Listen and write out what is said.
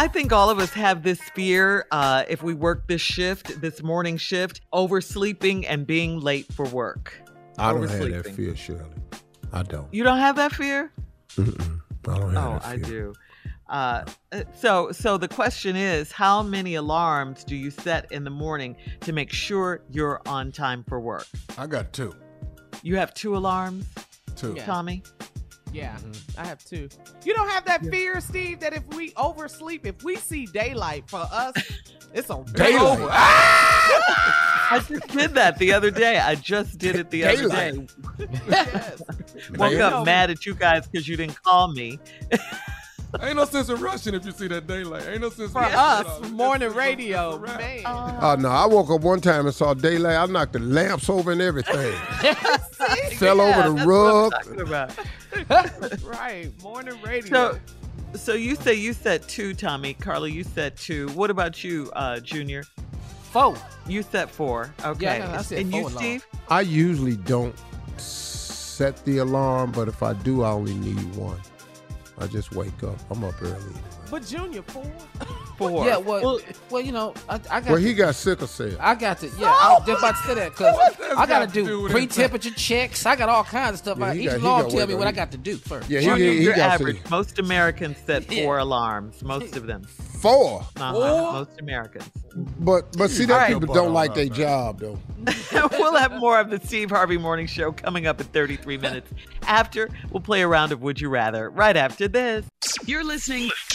I think all of us have this fear uh, if we work this shift, this morning shift, oversleeping and being late for work. I don't have that fear, Shirley. I don't. You don't have that fear? Mm-mm. I don't have Oh, that I do. Uh, so, so the question is, how many alarms do you set in the morning to make sure you're on time for work? I got two. You have two alarms, Two. Yeah. Yeah, mm-hmm. I have two. You don't have that fear, Steve, that if we oversleep, if we see daylight for us, it's on Daylight. over. Ah! I just did that the other day. I just did it the other day. Daylight. yes. Woke up mad at you guys because you didn't call me. Ain't no sense in rushing if you see that daylight. Ain't no sense For in us, morning radio, it's a wrap. man. Oh no! I woke up one time and saw daylight. I knocked the lamps over and everything. Fell Yeah, over the that's what I'm rug. talking about. right, morning radio. So, so you say you said two, Tommy. Carla, you said two. What about you, uh, Junior? four. You said four. Okay. no, I said and you, alarm. Steve? I usually don't set the alarm, but if I do, I only need one. I just wake up. I'm up early. But Junior four. Four. Yeah, well, well, you know, I, I got. Well, to, he got sickle cell. I got to. Yeah, I was just about to say that because I got got to to do, do pre-temperature checks. I got all kinds of stuff. Yeah, I, he each got- he alarm got tell me on what I got to do first. Yeah, he, Junior, he, he you're got average. to Most Americans set Yeah. four alarms. Most of them. four. Uh-huh. Four? Most Americans. But but see, All that people don't like their job though. we'll have more of the Steve Harvey Morning Show coming up in 33 minutes. After, we'll play a round of Would You Rather right after this. You're listening